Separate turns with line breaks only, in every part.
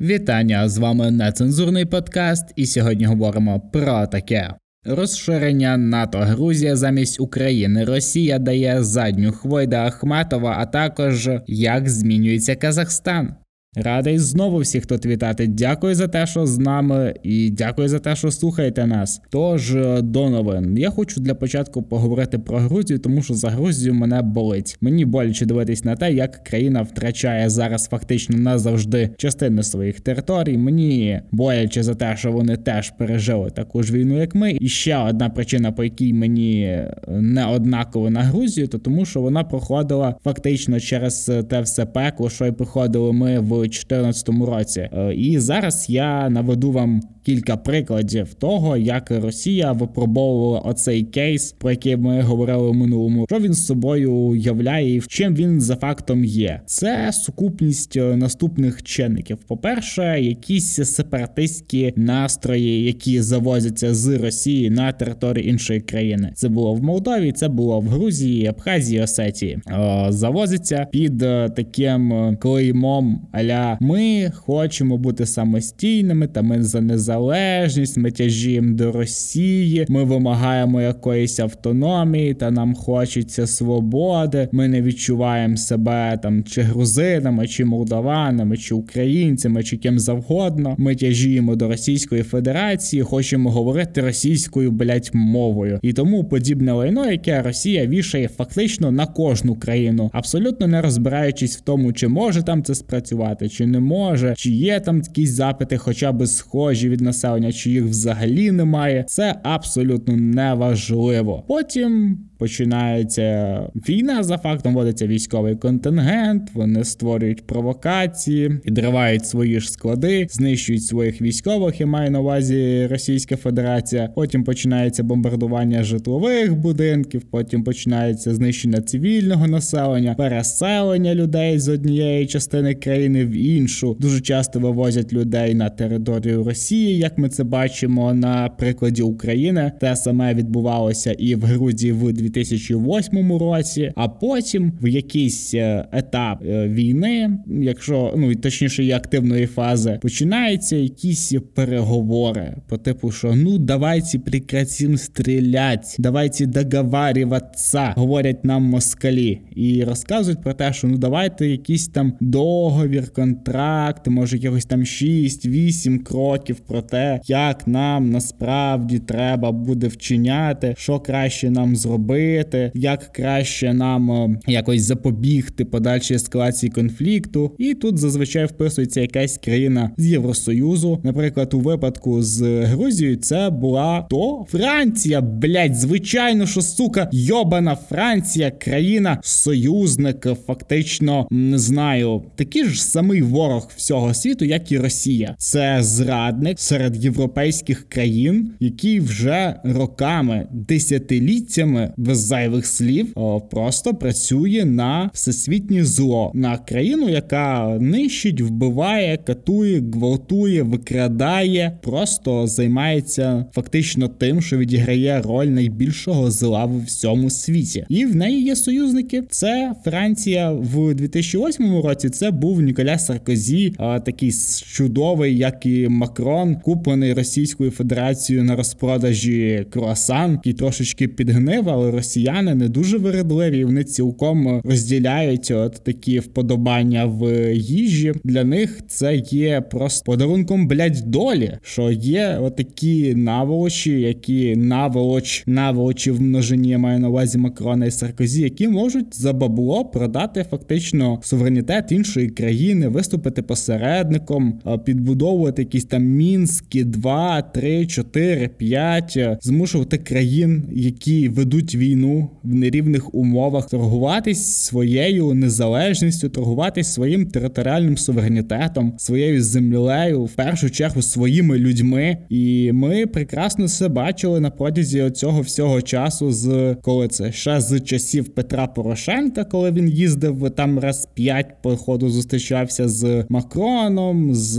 Вітання з вами нецензурний подкаст, і сьогодні говоримо про таке. Розширення НАТО Грузія замість України. Росія дає задню хвойда Ахматова, а також як змінюється Казахстан. Радий знову всіх тут вітати. Дякую за те, що з нами, і дякую за те, що слухаєте нас. Тож е, до новин. Я хочу для початку поговорити про Грузію, тому що за Грузію мене болить. Мені боляче дивитись на те, як країна втрачає зараз фактично назавжди частини своїх територій. Мені боляче за те, що вони теж пережили таку ж війну, як ми. І ще одна причина, по якій мені не однаково на Грузію, то тому, що вона проходила фактично через те все пекло, що й проходили ми в. 2014 році. Е, і зараз я наведу вам кілька прикладів того, як Росія випробовувала оцей кейс, про який ми говорили в минулому, що він з собою являє і чим він за фактом є. Це сукупність е, наступних чинників. По перше, якісь сепаратистські настрої, які завозяться з Росії на територію іншої країни. Це було в Молдові, це було в Грузії, Абхазії, Осетії. Е, завозиться під таким клеймом аля ми хочемо бути самостійними, та ми за незалежність, ми тяжіємо до Росії, ми вимагаємо якоїсь автономії, та нам хочеться свободи. Ми не відчуваємо себе там чи грузинами, чи молдаванами, чи українцями, чи ким завгодно. Ми тяжіємо до Російської Федерації, хочемо говорити російською блять мовою, і тому подібне лайно, яке Росія вішає фактично на кожну країну, абсолютно не розбираючись в тому, чи може там це спрацювати чи не може, чи є там якісь запити, хоча б схожі від населення, чи їх взагалі немає. Це абсолютно неважливо. Потім починається війна за фактом, вводиться військовий контингент, вони створюють провокації, підривають свої ж склади, знищують своїх військових. Я маю на увазі Російська Федерація. Потім починається бомбардування житлових будинків. Потім починається знищення цивільного населення, переселення людей з однієї частини країни в іншу. Дуже часто вивозять людей на територію Росії, як ми це бачимо на прикладі України. Те саме відбувалося і в Грузії в 2008 році, а потім в якийсь е, етап е, війни, якщо ну точніше є активної фази, починаються якісь переговори по типу, що ну давайте прекратим стріляти, давайте договарюватися, говорять нам москалі, і розказують про те, що ну давайте якийсь там договір, контракт, може якихось там 6-8 кроків про те, як нам насправді треба буде вчиняти, що краще нам зробити як краще нам е, якось запобігти подальшій ескалації конфлікту. І тут зазвичай вписується якась країна з Євросоюзу. Наприклад, у випадку з Грузією це була то Франція. Блять, звичайно, що сука, йобана Франція, країна, союзник, фактично не знаю, такий ж самий ворог всього світу, як і Росія. Це зрадник серед європейських країн, які вже роками, десятиліттями без зайвих слів просто працює на всесвітнє зло, на країну, яка нищить, вбиває, катує, гвалтує, викрадає, просто займається фактично тим, що відіграє роль найбільшого зла в всьому світі. І в неї є союзники. Це Франція в 2008 році. Це був Ніколя Саркозі, такий чудовий, як і Макрон, куплений Російською Федерацією на розпродажі круасан, який трошечки підгнив, але росіяни не дуже вирадливі. Вони цілком розділяють от такі вподобання в їжі. Для них це є просто подарунком блядь, долі, що є отакі наволочі, які наволоч, наволочі в множині я маю на увазі Макрона і Саркозі, які можуть за бабло продати фактично суверенітет іншої країни, виступити посередником, підбудовувати якісь там мінські 2, 3, 4, 5, змушувати країн, які ведуть війну в нерівних умовах, торгуватись своєю незалежністю, торгуватись своїм територіальним суверенітетом, своєю землею, в першу чергу своїми людьми. І ми прекрасно все бачили на протязі цього всього часу, з коли це ще з часів Петра Порошенка, коли він їздив там раз п'ять по ходу зустрічався з Макроном, з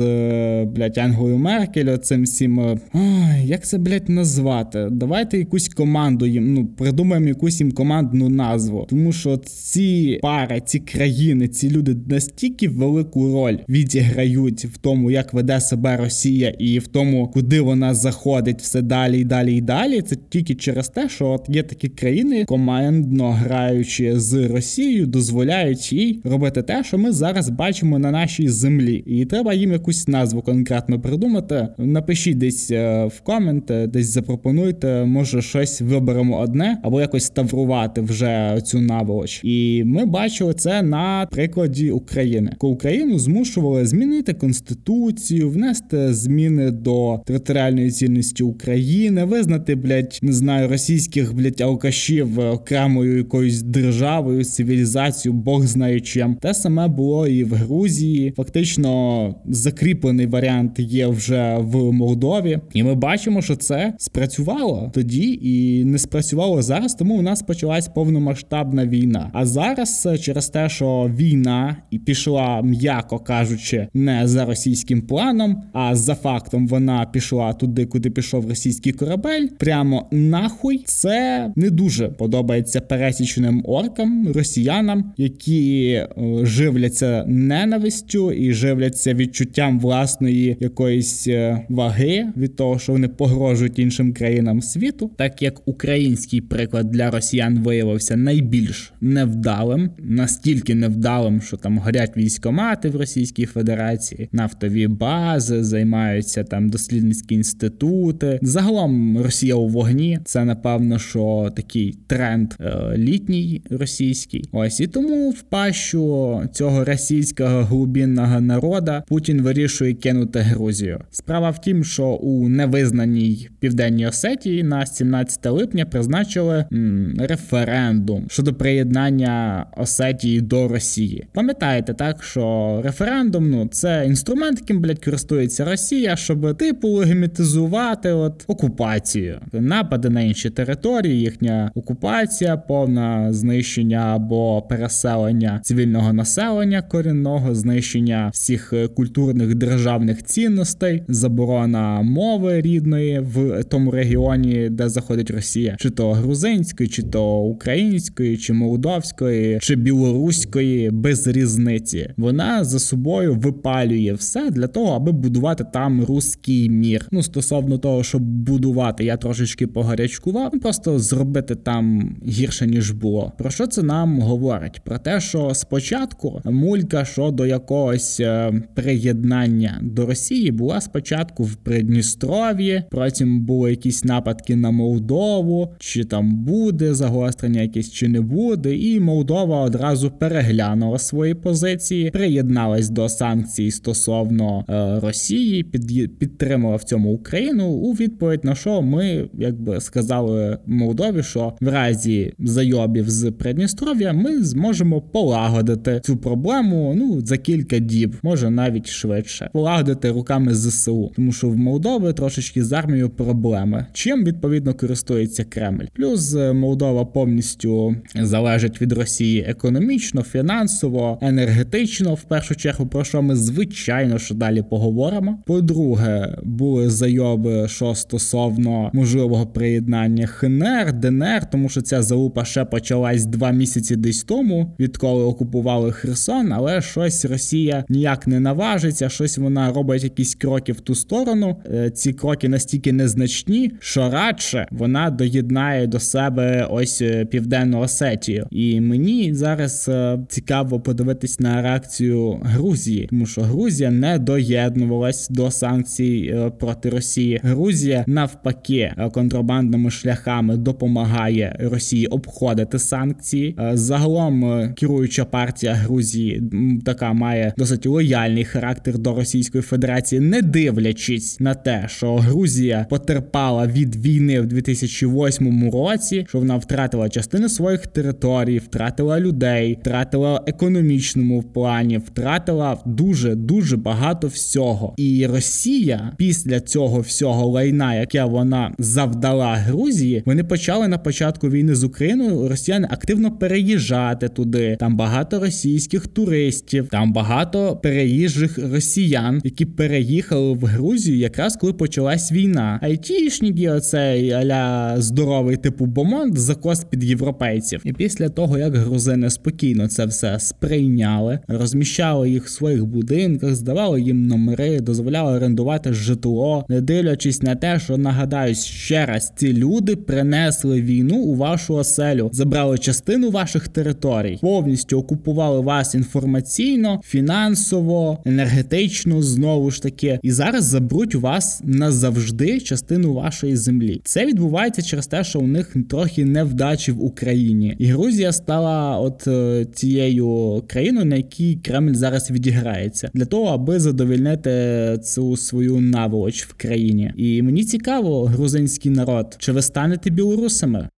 блядь, Ангелою Меркель Меркель, цим всім. Е, ой, як це блять назвати? Давайте якусь команду їм. Ну придумаємо якусь їм командну назву, тому що ці пари, ці країни, ці люди настільки велику роль відіграють в тому, як веде себе Росія, і в тому, куди вона заходить все далі і далі і далі. Це тільки через те, що от є такі країни, командно граючи з Росією, дозволяють їй робити те, що ми зараз бачимо на нашій землі, і треба їм якусь назву конкретно придумати. Напишіть десь е, в комент, десь запропонуйте, може щось виберемо одне, або якось ставрувати вже цю наволоч. І ми бачили це на прикладі України, коли Україну змушували змінити конституцію, внести зміни до територіальної цінності України, визнати блядь, не знаю, російських блядь, алкашів окремою якоюсь державою, цивілізацією, Бог знає чим. Те саме було і в Грузії. Фактично закріплений варіант є вже в Молдові, і ми бачимо, що це спрацювало тоді і не спрацювало зараз. Тому у нас почалась повномасштабна війна. А зараз е, через те, що війна і пішла, м'яко кажучи, не за російським планом, а за фактом вона пішла туди, куди пішов російський корабель. Прямо нахуй це не дуже подобається пересічним оркам, росіянам, які е, живляться ненавистю і живляться відчуттям власної якоїсь е, ваги від того, що вони погрожують іншим країнам світу, так як український приклад для росіян виявився найбільш невдалим, настільки невдалим, що там горять військомати в Російській Федерації, нафтові бази займаються там дослідницькі інститути. Загалом Росія у вогні. Це напевно, що такий тренд е, літній російський. Ось і тому в пащу цього російського глубинного народа Путін вирішує кинути Грузію. Справа в тім, що у невизнаній південній Осетії на 17 липня призначили м, референдум щодо приєднання Осетії до Росії. Пам'ятаєте так, що референдум ну це інструмент, яким блядь, користується Росія, щоб типу легімітизувати от окупацію, напади на інші території, їхня окупація, повне знищення або переселення цивільного населення корінного, знищення всіх культурних державних цінностей, заборона мови рідної в тому регіоні, де заходить Росія, чи то грузинської, чи то української, чи молдовської, чи білоруської, без різниці. Вона за собою випалює все для того, аби будувати там руський мір. Ну стосовно того, щоб будувати, я трошечки погарячкував, просто зробити там гірше ніж було. Про що це нам говорить? Про те, що спочатку мулька щодо якогось е, приєднання до Росії була спочатку в Придністров'ї, потім були якісь нападки на Молдову, чи там буде загострення, якесь чи не буде, і Молдова одразу переглянула свої позиції, приєдналась до санкцій стосовно е, Росії, під, підтримала в цьому Україну у відповідь на що ми якби сказали Молдові, що в разі зайобів з Придністров'я ми зможемо полагодити цю проблему ну за кілька діб, може навіть швидше, полагодити руками ЗСУ, тому що в Молдови трошечки з армією проблеми. Чим відповідно користується Кремль? Плюс е, Молдова повністю залежить від Росії економічно, фінансово, енергетично, в першу чергу, про що ми звичайно що далі поговоримо. По-друге, були зайоби, що стосовно можливого приєднання ХНР, ДНР, тому що ця залупа ще почалась два місяці десь тому, відколи окупували Херсон, але щось Росія ніяк не наважиться, щось вона робить якісь кроки в ту сторону. Е, ці кроки настільки незначні, що радше вона доєднає до себе ось е, південну Осетію. І мені зараз е, цікаво подивитись на реакцію Грузії, тому що Грузія не доєднувалась до санкцій проти Росії. Грузія навпаки контрабандними шляхами допомагає Росії обходити санкції. Загалом керуюча партія Грузії така має досить лояльний характер до Російської Федерації, не дивлячись на те, що Грузія потерпала від війни в 2008 році, що вона втратила частину своїх територій, втратила людей, втратила економічному плані, втратила дуже дуже багато всього. І Росія після цього всього лайна, яке вона завдала Грузії, вони почали на початку війни з Україною Росіяни активно переїжджати туди. Там багато російських туристів, там багато переїжджих росіян, які переїхали в Грузію, якраз коли почалась війна. Айтішники, оцей аля здоровий типу Бомонд, закос під європейців. І після того, як грузини спокійно це все сприйняли, розміщали їх в своїх будинках, здавали їм номери, дозволяли орендувати житло, не дивлячись на те, що нагадаю ще раз, ці люди принесли війну у вашу оселю, забрали частину ваших територій, повністю окупували вас інформаційно, фінансово, енергетично, знову ж таки, і зараз забруть у вас назавжди частину вашої землі. Це відбувається через те, що у них трохи невдачі в Україні, і Грузія стала от е, цією країною, на якій Кремль зараз відіграється, для того, аби задовільнити цю свою наволоч в країні. І мені цікаво, грузинський народ, чи ви станете білорусами?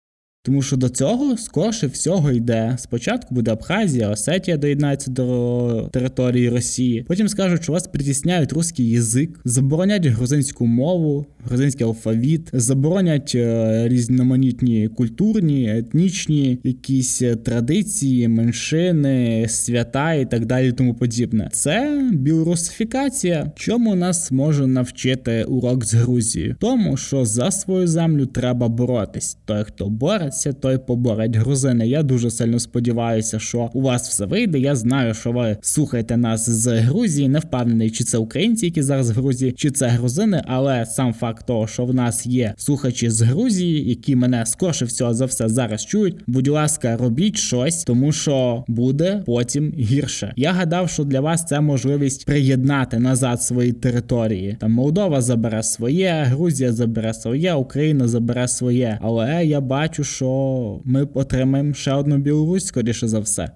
Тому що до цього скорше всього йде. Спочатку буде Абхазія, Осетія доєднається до території Росії. Потім скажуть, що вас притісняють русський язик, заборонять грузинську мову, грузинський алфавіт, заборонять е, різноманітні культурні, етнічні якісь традиції, меншини, свята і так далі. Тому подібне. Це білорусифікація. Чому нас може навчити урок з Грузією? Тому що за свою землю треба боротись. Той, хто бореться, той поборить грузини. Я дуже сильно сподіваюся, що у вас все вийде. Я знаю, що ви слухаєте нас з Грузії. Не впевнений, чи це українці, які зараз в Грузії, чи це грузини, але сам факт того, що в нас є слухачі з Грузії, які мене скорше всього за все зараз чують. Будь ласка, робіть щось, тому що буде потім гірше. Я гадав, що для вас це можливість приєднати назад свої території. Там Молдова забере своє, Грузія забере своє, Україна забере своє. Але я бачу, що ми отримаємо ще одну Білорусь, скоріше за все.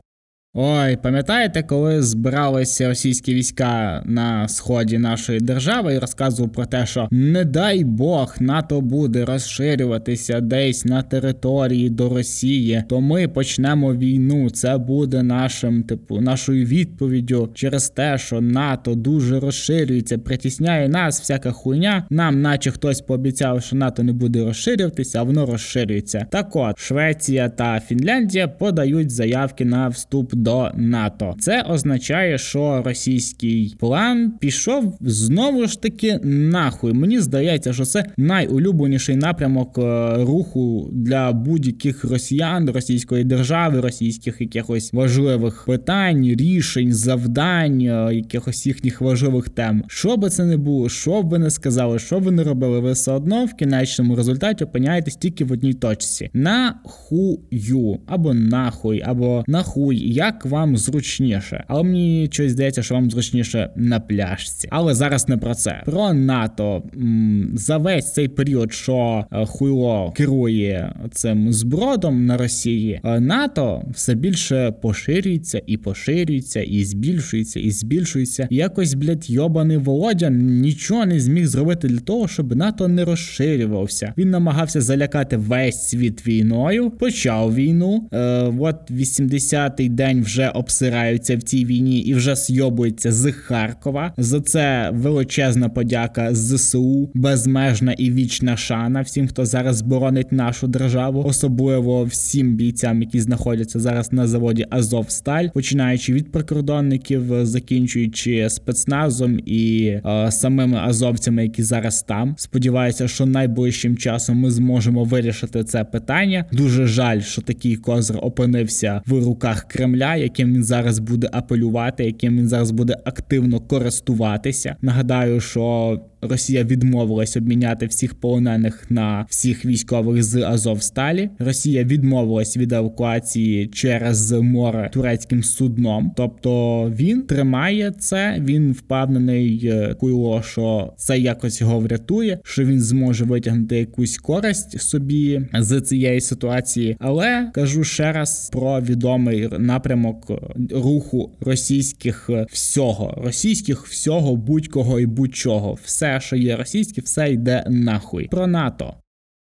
Ой, пам'ятаєте, коли збиралися російські війська на сході нашої держави і розказував про те, що не дай Бог НАТО буде розширюватися десь на території до Росії, то ми почнемо війну. Це буде нашим, типу, нашою відповіддю через те, що НАТО дуже розширюється, притісняє нас, всяка хуйня. Нам, наче хтось пообіцяв, що НАТО не буде розширюватися, а воно розширюється. Так от Швеція та Фінляндія подають заявки на вступ до НАТО. Це означає, що російський план пішов знову ж таки нахуй. Мені здається, що це найулюбленіший напрямок е, руху для будь-яких росіян, російської держави, російських якихось важливих питань, рішень, завдань, е, якихось їхніх важливих тем. Що би це не було, що б ви не сказали, що б ви не робили, ви все одно в кінечному результаті опиняєтесь тільки в одній точці: на хую або нахуй, або нахуй. Як як вам зручніше, але мені щось здається, що вам зручніше на пляжці. Але зараз не про це. Про НАТО за весь цей період, що е, хуйло керує цим збродом на Росії, е, НАТО все більше поширюється і поширюється, і збільшується, і збільшується. І якось, блядь, йобаний Володя нічого не зміг зробити для того, щоб НАТО не розширювався. Він намагався залякати весь світ війною, почав війну. Е, От 80-й день вже обсираються в цій війні і вже сйобуються з Харкова. За це величезна подяка ЗСУ, безмежна і вічна шана всім, хто зараз боронить нашу державу, особливо всім бійцям, які знаходяться зараз на заводі Азовсталь, починаючи від прикордонників, закінчуючи спецназом і е, самими азовцями, які зараз там. Сподіваюся, що найближчим часом ми зможемо вирішити це питання. Дуже жаль, що такий козир опинився в руках Кремля яким він зараз буде апелювати, яким він зараз буде активно користуватися. Нагадаю, що Росія відмовилась обміняти всіх полонених на всіх військових з Азовсталі. Росія відмовилась від евакуації через море турецьким судном. Тобто він тримає це. Він впевнений, е, Куйло, що це якось його врятує, що він зможе витягнути якусь користь собі з цієї ситуації. Але кажу ще раз про відомий напрямок руху російських всього, російських всього, будь-кого і будь-чого. Все що є російське, все йде нахуй. Про НАТО.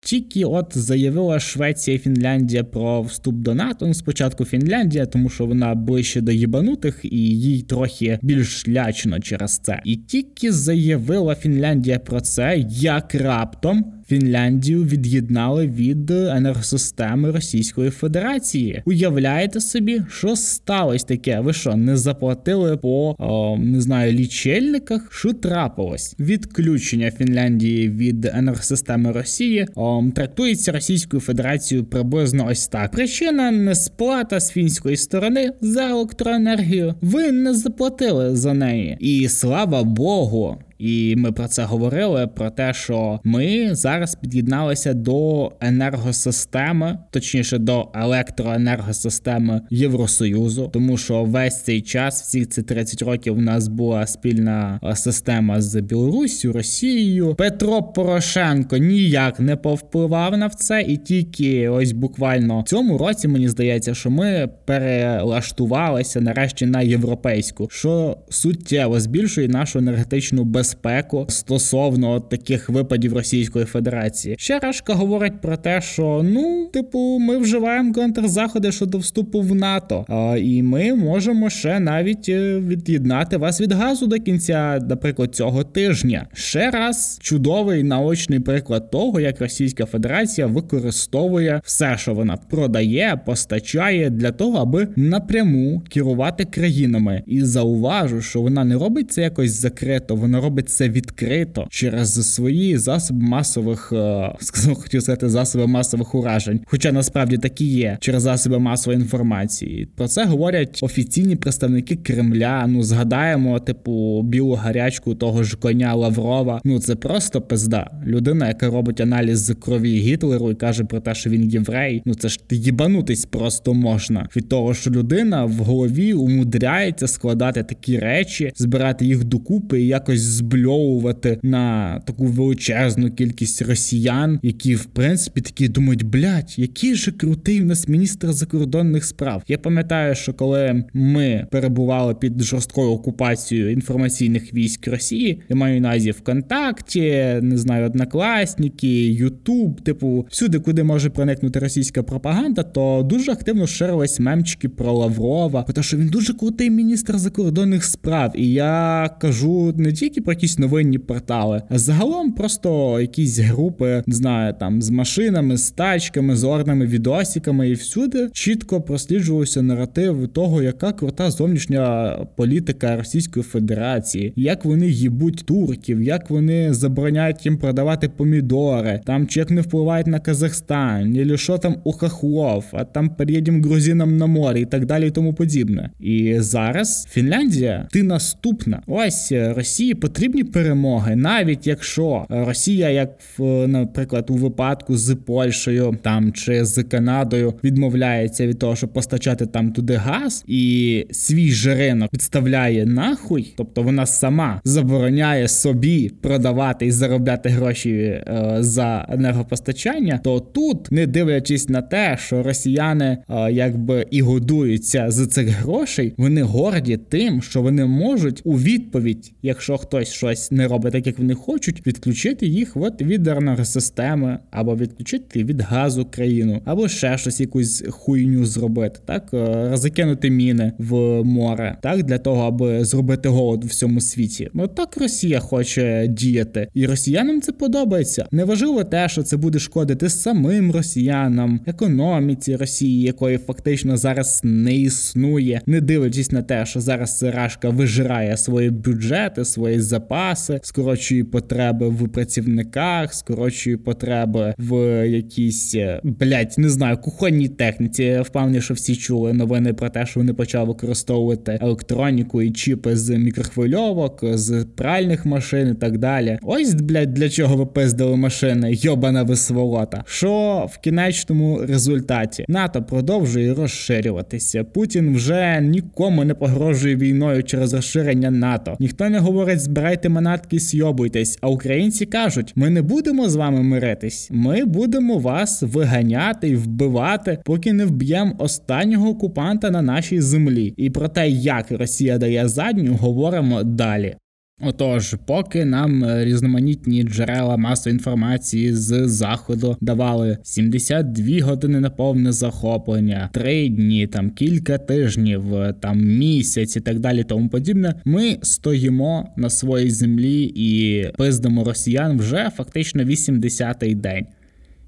Тільки от заявила Швеція і Фінляндія про вступ до НАТО. Ну, спочатку Фінляндія, тому що вона ближче до їбанутих і їй трохи більш лячно через це. І тільки заявила Фінляндія про це, як раптом Фінляндію від'єднали від енергосистеми Російської Федерації. Уявляєте собі, що сталося таке? Ви що не заплатили по о, не знаю лічильниках? Що трапилось? Відключення Фінляндії від енергосистеми Росії о, трактується Російською Федерацією приблизно ось так. Причина несплата з фінської сторони за електроенергію. Ви не заплатили за неї, і слава Богу. І ми про це говорили: про те, що ми зараз під'єдналися до енергосистеми, точніше до електроенергосистеми Євросоюзу, тому що весь цей час, всі ці 30 років, у нас була спільна система з Білоруссю, Росією. Петро Порошенко ніяк не повпливав на це, і тільки ось буквально в цьому році мені здається, що ми перелаштувалися нарешті на європейську, що суттєво збільшує нашу енергетичну безпеку безпеку стосовно таких випадів Російської Федерації. Ще Рашка говорить про те, що ну, типу, ми вживаємо контрзаходи щодо вступу в НАТО, а, і ми можемо ще навіть е, від'єднати вас від газу до кінця, наприклад, цього тижня. Ще раз чудовий наочний приклад того, як Російська Федерація використовує все, що вона продає, постачає для того, аби напряму керувати країнами. І зауважу, що вона не робить це якось закрито, вона робить робить це відкрито через свої засоби масових е, сказав, хотів сказати засоби масових уражень, хоча насправді такі є через засоби масової інформації. Про це говорять офіційні представники Кремля. Ну згадаємо, типу, білу гарячку того ж коня Лаврова. Ну це просто пизда. Людина, яка робить аналіз крові Гітлеру і каже про те, що він єврей. Ну це ж їбанутись просто можна від того, що людина в голові умудряється складати такі речі, збирати їх докупи і якось збльовувати на таку величезну кількість росіян, які в принципі такі думають, блядь, який же крутий в нас міністр закордонних справ. Я пам'ятаю, що коли ми перебували під жорсткою окупацією інформаційних військ Росії, я маю на ВКонтакті, не знаю, однокласники, Ютуб, типу, всюди, куди може проникнути російська пропаганда, то дуже активно ширились мемчики про Лаврова, про те, що він дуже крутий міністр закордонних справ. І я кажу не тільки про якісь новинні портали. Загалом просто якісь групи, не знаю, там з машинами, з тачками, з орними відосиками, і всюди чітко просліджувався наратив того, яка крута зовнішня політика Російської Федерації, як вони їбуть турків, як вони забороняють їм продавати помідори, там чи як не впливають на Казахстан, і що там у хахлов, а там переїдемо грузинам на море і так далі, і тому подібне. І зараз Фінляндія ти наступна. Ось Росії потрібно потрібні перемоги, навіть якщо Росія, як в наприклад, у випадку з Польщею там чи з Канадою, відмовляється від того, щоб постачати там туди газ, і свій же ринок підставляє нахуй, тобто вона сама забороняє собі продавати і заробляти гроші е, за енергопостачання, то тут, не дивлячись на те, що росіяни е, якби і годуються з цих грошей, вони горді тим, що вони можуть у відповідь, якщо хтось щось не робить так, як вони хочуть, відключити їх от від енергосистеми, або відключити від газу країну, або ще щось, якусь хуйню зробити, так е, закинути міни в море, так для того, аби зробити голод у всьому світі. Ну так Росія хоче діяти, і росіянам це подобається. Неважливо те, що це буде шкодити самим росіянам, економіці Росії, якої фактично зараз не існує, не дивлячись на те, що зараз Рашка вижирає свої бюджети, свої запаси запаси, скорочує потреби в працівниках, скорочує потреби в якійсь е, блять, не знаю, кухонній техніці. Я впевнений, що всі чули новини про те, що вони почали використовувати електроніку і чіпи з мікрохвильовок, з пральних машин і так далі. Ось блять, для чого ви пиздили машини, йобана висволота. Що в кінечному результаті НАТО продовжує розширюватися. Путін вже нікому не погрожує війною через розширення НАТО. Ніхто не говорить збирай Давайте манатки сйобуйтесь. А українці кажуть: ми не будемо з вами миритись, ми будемо вас виганяти і вбивати, поки не вб'ємо останнього окупанта на нашій землі. І про те, як Росія дає задню, говоримо далі. Отож, поки нам е, різноманітні джерела масової інформації з заходу давали 72 години на повне захоплення, 3 дні, там кілька тижнів, е, там місяць і так далі, тому подібне, ми стоїмо на своїй землі і пиздимо росіян вже фактично 80-й день.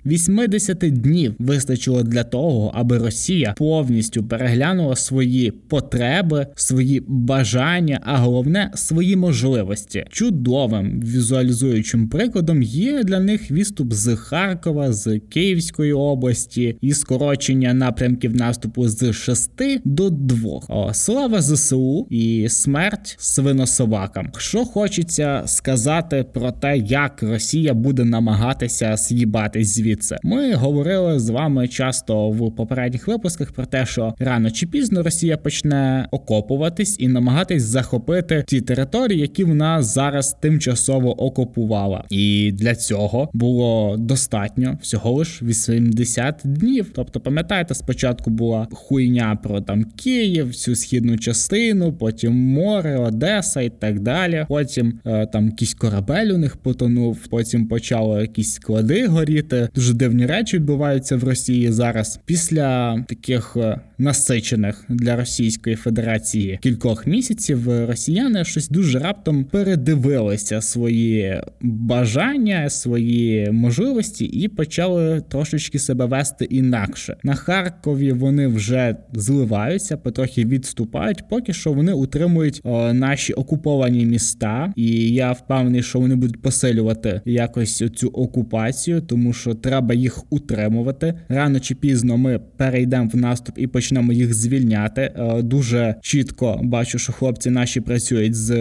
80 днів вистачило для того, аби Росія повністю переглянула свої потреби, свої бажання, а головне свої можливості. Чудовим візуалізуючим прикладом є для них відступ з Харкова, з Київської області і скорочення напрямків наступу з 6 до 2. О, Слава ЗСУ і смерть свинособакам. Що хочеться сказати про те, як Росія буде намагатися з'їбатись звідти звідси. Ми говорили з вами часто в попередніх випусках про те, що рано чи пізно Росія почне окопуватись і намагатись захопити ті території, які вона зараз тимчасово окупувала. І для цього було достатньо всього лиш 80 днів. Тобто, пам'ятаєте, спочатку була хуйня про там Київ, всю східну частину, потім море, Одеса і так далі. Потім е, там якийсь корабель у них потонув, потім почало якісь склади горіти. Дуже дивні речі відбуваються в Росії зараз. Після таких е, насичених для Російської Федерації кількох місяців е, росіяни щось дуже раптом передивилися свої бажання, свої можливості і почали трошечки себе вести інакше. На Харкові вони вже зливаються, потрохи відступають. Поки що вони утримують о, наші окуповані міста, і я впевнений, що вони будуть посилювати якось цю окупацію, тому що треба їх утримувати. Рано чи пізно ми перейдемо в наступ і почнемо їх звільняти. Е, дуже чітко бачу, що хлопці наші працюють з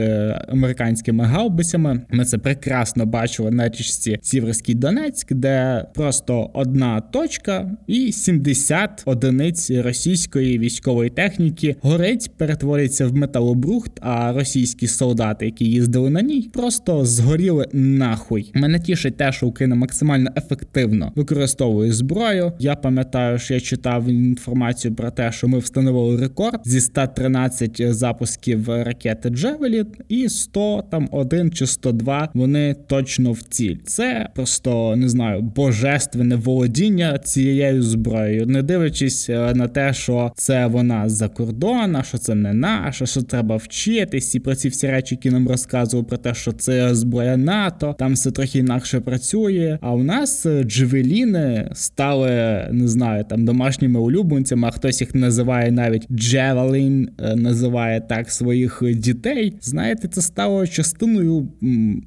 американськими гаубицями. Ми це прекрасно бачили на річці Сіверський Донецьк, де просто одна точка і 70 одиниць російської військової техніки горить, перетвориться в металобрухт. А російські солдати, які їздили на ній, просто згоріли нахуй. Мене тішить те, що Україна максимально ефективно активно використовує зброю. Я пам'ятаю, що я читав інформацію про те, що ми встановили рекорд зі 113 запусків ракети Джевелі, і 100, там один чи 102 вони точно в ціль. Це просто не знаю божественне володіння цією зброєю, не дивлячись е, на те, що це вона з-за кордона, що це не наша, що треба вчитись, і про ці всі речі, які нам розказували про те, що це зброя НАТО, там все трохи інакше працює. А у нас джевелі джевеліни стали, не знаю, там домашніми улюбленцями, а хтось їх називає навіть Джевелін, називає так своїх дітей. Знаєте, це стало частиною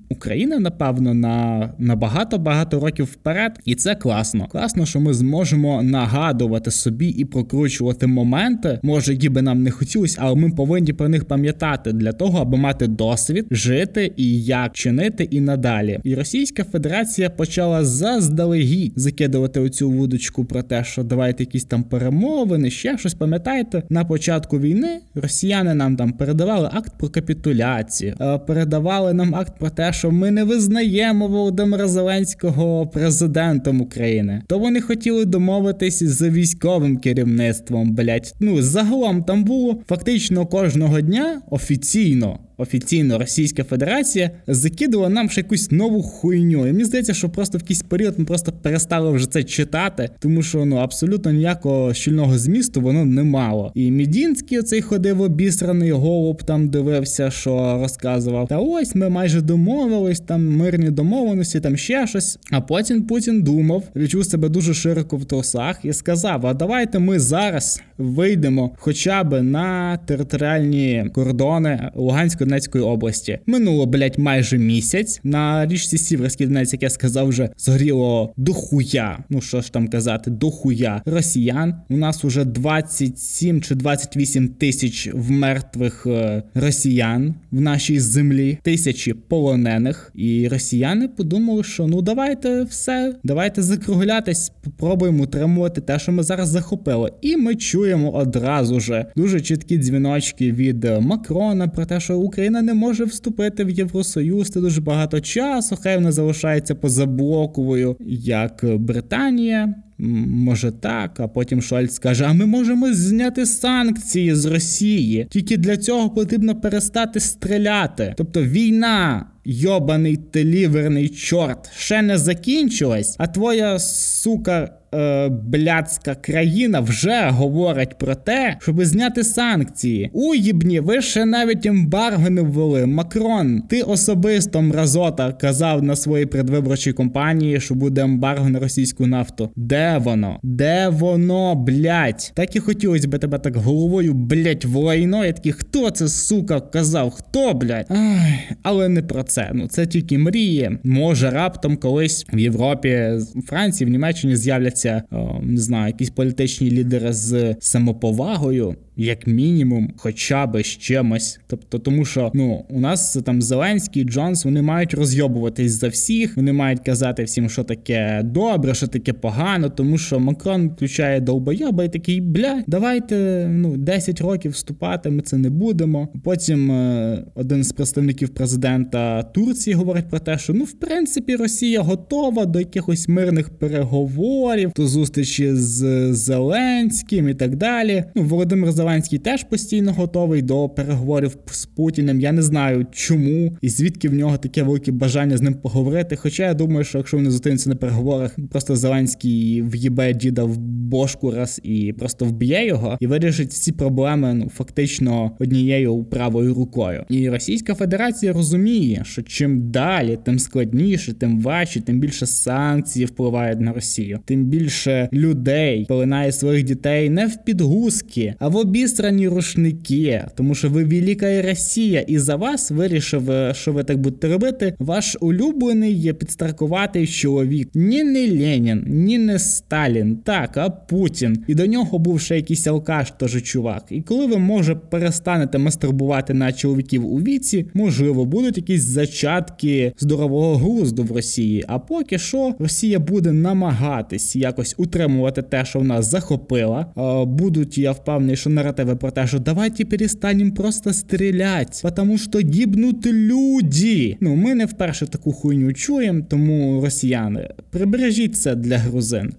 України, напевно, на на багато-багато років вперед. І це класно. Класно, що ми зможемо нагадувати собі і прокручувати моменти, може, які би нам не хотілося, але ми повинні про них пам'ятати для того, аби мати досвід, жити і як чинити і надалі. І Російська Федерація почала заздалегідь взагалі закидувати оцю вудочку про те, що давайте якісь там перемовини, ще щось пам'ятаєте, на початку війни росіяни нам там передавали акт про капітуляцію, е, передавали нам акт про те, що ми не визнаємо Володимира Зеленського президентом України. То вони хотіли домовитись з військовим керівництвом. блять. Ну загалом там було фактично кожного дня офіційно офіційно Російська Федерація закидувала нам ще якусь нову хуйню. І мені здається, що просто в якийсь період ми просто перестали вже це читати, тому що ну абсолютно ніякого щільного змісту воно не мало. І Мідінський оцей ходив обісраний голуб, там дивився, що розказував. Та ось ми майже домовились, там мирні домовленості, там ще щось. А потім Путін думав, відчув себе дуже широко в трусах і сказав: А давайте ми зараз вийдемо хоча б на територіальні кордони Луганської Донецької області. Минуло, блять, майже місяць. На річці Сіверський Донець, як я сказав, вже згоріло дохуя. Ну що ж там казати, дохуя росіян. У нас уже 27 чи 28 тисяч вмертвих е, росіян в нашій землі, тисячі полонених. І росіяни подумали, що ну давайте все, давайте закруглятись, спробуємо утримувати те, що ми зараз захопили. І ми чуємо одразу же дуже чіткі дзвіночки від Макрона про те, що Україна. Україна не може вступити в Євросоюз. Це дуже багато часу. Хай вона залишається позаблоковою, як Британія. може так. А потім Шольц скаже: А ми можемо зняти санкції з Росії. Тільки для цього потрібно перестати стріляти. Тобто війна йобаний теліверний чорт ще не закінчилась, а твоя сука е, блядська країна вже говорить про те, щоб зняти санкції. Уїбні, ви ще навіть ембарго не ввели. Макрон, ти особисто мразота казав на своїй предвиборчій кампанії, що буде ембарго на російську нафту. Де воно? Де воно, блядь? Так і хотілося би тебе так головою, блядь, в лайно. Я такий, хто це, сука, казав? Хто, блядь? Ай, але не про це. Ну це тільки мрії. Може раптом колись в Європі, в Франції, в Німеччині з'являться з'являться не знаю, якісь політичні лідери з самоповагою як мінімум, хоча би з чимось. Тобто, тому що ну у нас там Зеленський, Джонс, вони мають розйобуватись за всіх, вони мають казати всім, що таке добре, що таке погано, тому що Макрон включає довбойоба і такий, бля, давайте ну 10 років вступати, ми це не будемо. Потім е, один з представників президента Турції говорить про те, що ну в принципі Росія готова до якихось мирних переговорів, до зустрічі з Зеленським і так далі. Ну Володимир Зеленський Зеленський теж постійно готовий до переговорів з Путіним. Я не знаю чому і звідки в нього таке велике бажання з ним поговорити. Хоча я думаю, що якщо вони зустрінуться на переговорах, просто Зеленський в'їбе діда в бошку раз і просто вб'є його і вирішить ці проблеми ну фактично однією правою рукою. І Російська Федерація розуміє, що чим далі, тим складніше, тим важче, тим більше санкцій впливають на Росію, тим більше людей полинає своїх дітей не в підгузки, а в обід обістрані рушники, тому що ви велика Росія, і за вас вирішив, е, що ви так будете робити. Ваш улюблений є підстракуватий чоловік. Ні не Ленін, ні не Сталін, так, а Путін. І до нього був ще якийсь алкаш, теж чувак. І коли ви, може, перестанете мастурбувати на чоловіків у віці, можливо, будуть якісь зачатки здорового глузду в Росії. А поки що Росія буде намагатись якось утримувати те, що вона захопила. Будуть, я впевнений, що на про те, що давайте перестанем просто стрілять, тому що гибнуть люди. Ну, ми не вперше таку хуйню чуємо, тому росіяни прибережіть це для грузин.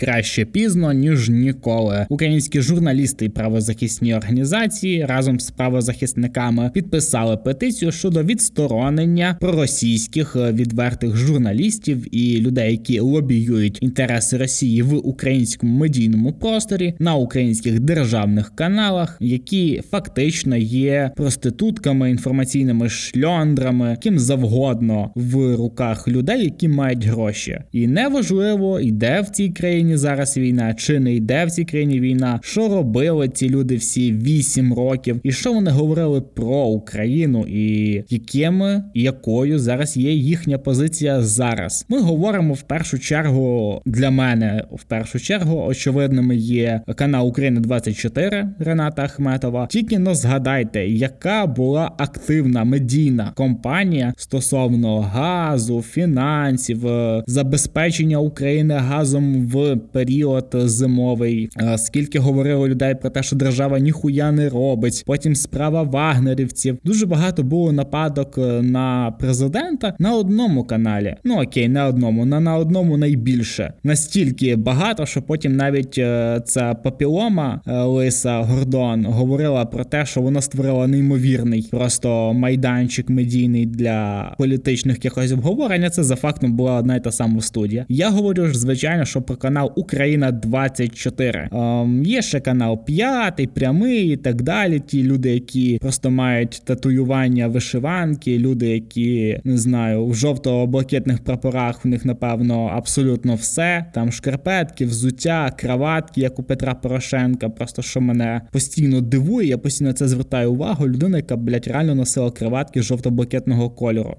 Краще пізно ніж ніколи. Українські журналісти і правозахисні організації разом з правозахисниками підписали петицію щодо відсторонення проросійських е, відвертих журналістів і людей, які лобіюють інтереси Росії в українському медійному просторі на українських державних каналах, які фактично є проститутками, інформаційними шльондрами, ким завгодно в руках людей, які мають гроші, і неважливо, йде в цій країні країні зараз війна, чи не йде в цій країні війна, що робили ці люди всі вісім років, і що вони говорили про Україну, і якими і якою зараз є їхня позиція зараз. Ми говоримо в першу чергу для мене, в першу чергу, очевидними є канал України 24 Рената Ахметова. Тільки но згадайте, яка була активна медійна компанія стосовно газу, фінансів, забезпечення України газом в період зимовий. Скільки говорило людей про те, що держава ніхуя не робить. Потім справа вагнерівців. Дуже багато було нападок е, на президента на одному каналі. Ну окей, не одному, на на одному найбільше. Настільки багато, що потім навіть е, ця папілома е, Лиса Гордон говорила про те, що вона створила неймовірний просто майданчик медійний для політичних якогось обговорення. Це за фактом була одна і та сама студія. Я говорю ж, звичайно, що про канал Україна 24. Ем, Є ще канал П'ятий, прямий і так далі. Ті люди, які просто мають татуювання вишиванки, люди, які не знаю, в жовто-блакитних прапорах у них напевно абсолютно все. Там шкарпетки, взуття, краватки, як у Петра Порошенка. Просто що мене постійно дивує, я постійно це звертаю увагу. Людина, яка блядь, реально носила краватки жовто-блакитного кольору.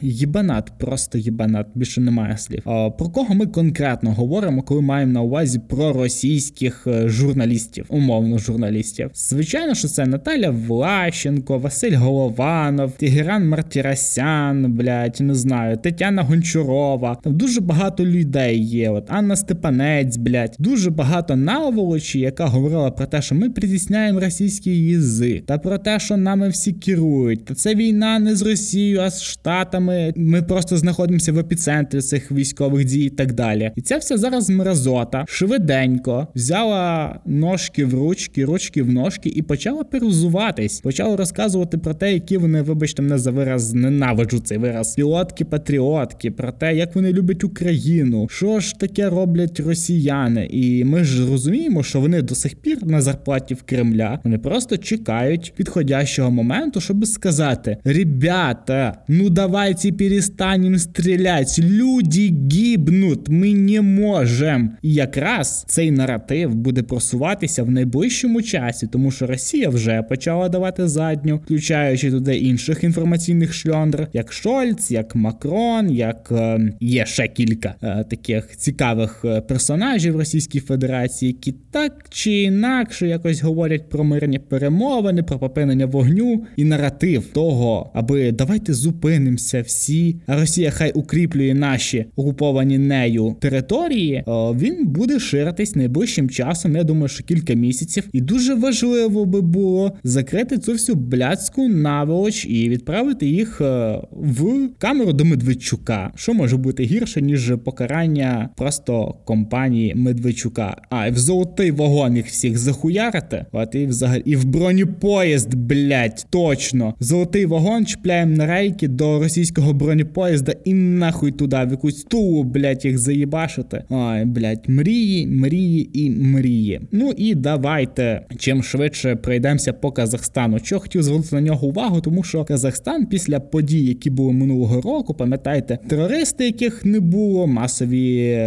Єбанат, просто єбанат. Більше немає слів. А, Про кого ми конкретно говоримо? Коли маємо на увазі про російських е, журналістів, умовно журналістів. Звичайно, що це Наталя Влащенко, Василь Голованов, Тігеран Мартірасян, блядь, не знаю, Тетяна Гончарова. Там дуже багато людей є. От Анна Степанець, блядь, дуже багато наволочі, яка говорила про те, що ми притісняємо російський язик, та про те, що нами всі керують. Та це війна не з Росією, а з Штатами. Ми просто знаходимося в епіцентрі цих військових дій і так далі. І це все зараз мразота швиденько взяла ножки в ручки, ручки в ножки і почала перезуватись. Почала розказувати про те, які вони, вибачте, мене за вираз ненавиджу цей вираз. Пілотки, патріотки, про те, як вони люблять Україну, що ж таке роблять росіяни. І ми ж розуміємо, що вони до сих пір на зарплаті в Кремля. Вони просто чекають підходящого моменту, щоб сказати: ребята, ну давайте перестанем стрілять. Люди гибнуть, ми не можемо. І якраз цей наратив буде просуватися в найближчому часі, тому що Росія вже почала давати задню, включаючи туди інших інформаційних шльондр, як Шольц, як Макрон, як е, є ще кілька е, таких цікавих е, персонажів Російської Федерації, які так чи інакше якось говорять про мирні перемовини, про попинення вогню і наратив того, аби давайте зупинимося всі, а Росія хай укріплює наші окуповані нею території. Він буде ширитись найближчим часом. Я думаю, що кілька місяців, і дуже важливо би було закрити цю всю блядську наволоч і відправити їх е, в камеру до Медведчука. Що може бути гірше ніж покарання просто компанії Медведчука? А в золотий вагон їх всіх захуярити. От і взагалі і в бронепоїзд, блять, точно золотий вагон чіпляємо на рейки до російського бронепоїзда і нахуй туди в якусь тулу, блять, їх заїбашити. Ой, блять, мрії, мрії і мрії. Ну і давайте чим швидше пройдемося по Казахстану. Що хотів звернути на нього увагу, тому що Казахстан після подій, які були минулого року, пам'ятаєте, терористи, яких не було, масові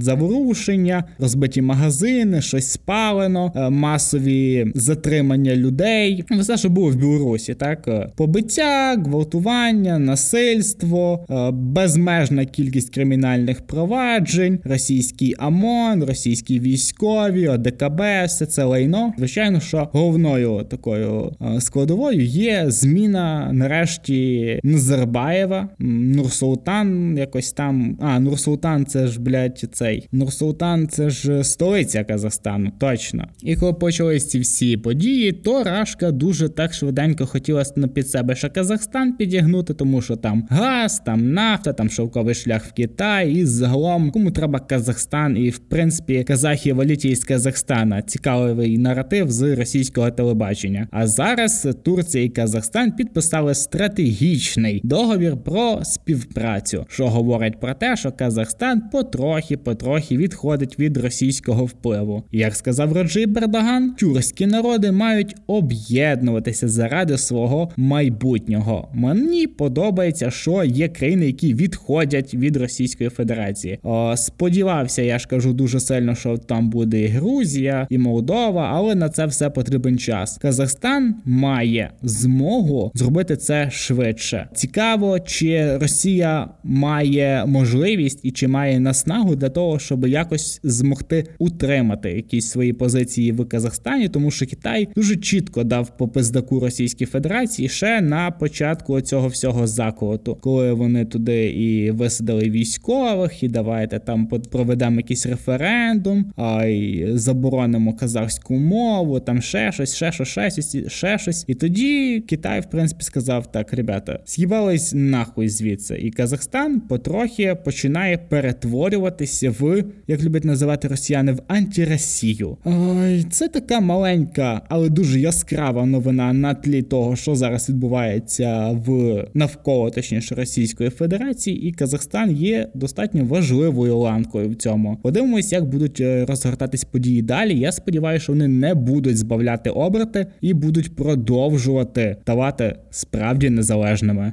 заворушення, розбиті магазини, щось спалено, е, масові затримання людей. Все, що було в Білорусі, так е, побиття, гвалтування, насильство, е, безмежна кількість кримінальних проваджень, російський ОМОН, російські військові, ОДКБ, все це лайно. Звичайно, що головною такою складовою є зміна нарешті Назарбаєва, Нурсултан, якось там. А, Нурсултан, це ж блядь, цей Нурсултан, це ж столиця Казахстану, точно. І коли почались ці всі події, то Рашка дуже так швиденько хотіла під себе ще Казахстан підігнути, тому що там газ, там нафта, там шовковий шлях в Китай, і загалом кому треба Казахстан, і в принципі казахи валіті із Казахстана. Цікавий наратив з російського телебачення. А зараз Турція і Казахстан підписали стратегічний договір про співпрацю, що говорить про те, що Казахстан потрохи-потрохи відходить від російського впливу. Як сказав Роджей Бердаган, тюркські народи мають об'єднуватися заради свого майбутнього. Мені подобається, що є країни, які відходять від Російської Федерації. О, сподівався, я ж кажу дуже сильно, що там буде і Грузія, і Молдова, але на це все потрібен час. Казахстан має змогу зробити це швидше. Цікаво, чи Росія має можливість і чи має наснагу для того, щоб якось змогти утримати якісь свої позиції в Казахстані, тому що Китай дуже чітко дав по пиздаку Російській Федерації ще на початку цього всього заколоту, коли вони туди і висадили військових, і давайте там проведемо якийсь референдум, а й заборонимо казахську мову, там ще щось, ще щось, ще щось, ще щось. І тоді Китай, в принципі, сказав: так, ребята, з'їбались нахуй звідси, і Казахстан потрохи починає перетворюватися в як люблять називати росіяни в антиросію. Ой, це така маленька, але дуже яскрава новина на тлі того, що зараз відбувається в навколо точніше Російської Федерації, і Казахстан є достатньо важливою ланкою в цьому. Подивимось, як будуть е, розгортатись події далі. Я сподіваюся, що вони не будуть збавляти оберти і будуть продовжувати ставати справді незалежними.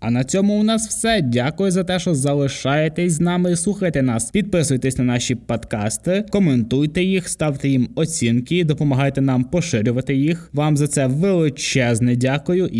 А на цьому у нас все. Дякую за те, що залишаєтесь з нами слухайте нас. Підписуйтесь на наші подкасти, коментуйте їх, ставте їм оцінки, допомагайте нам поширювати їх. Вам за це величезне дякую.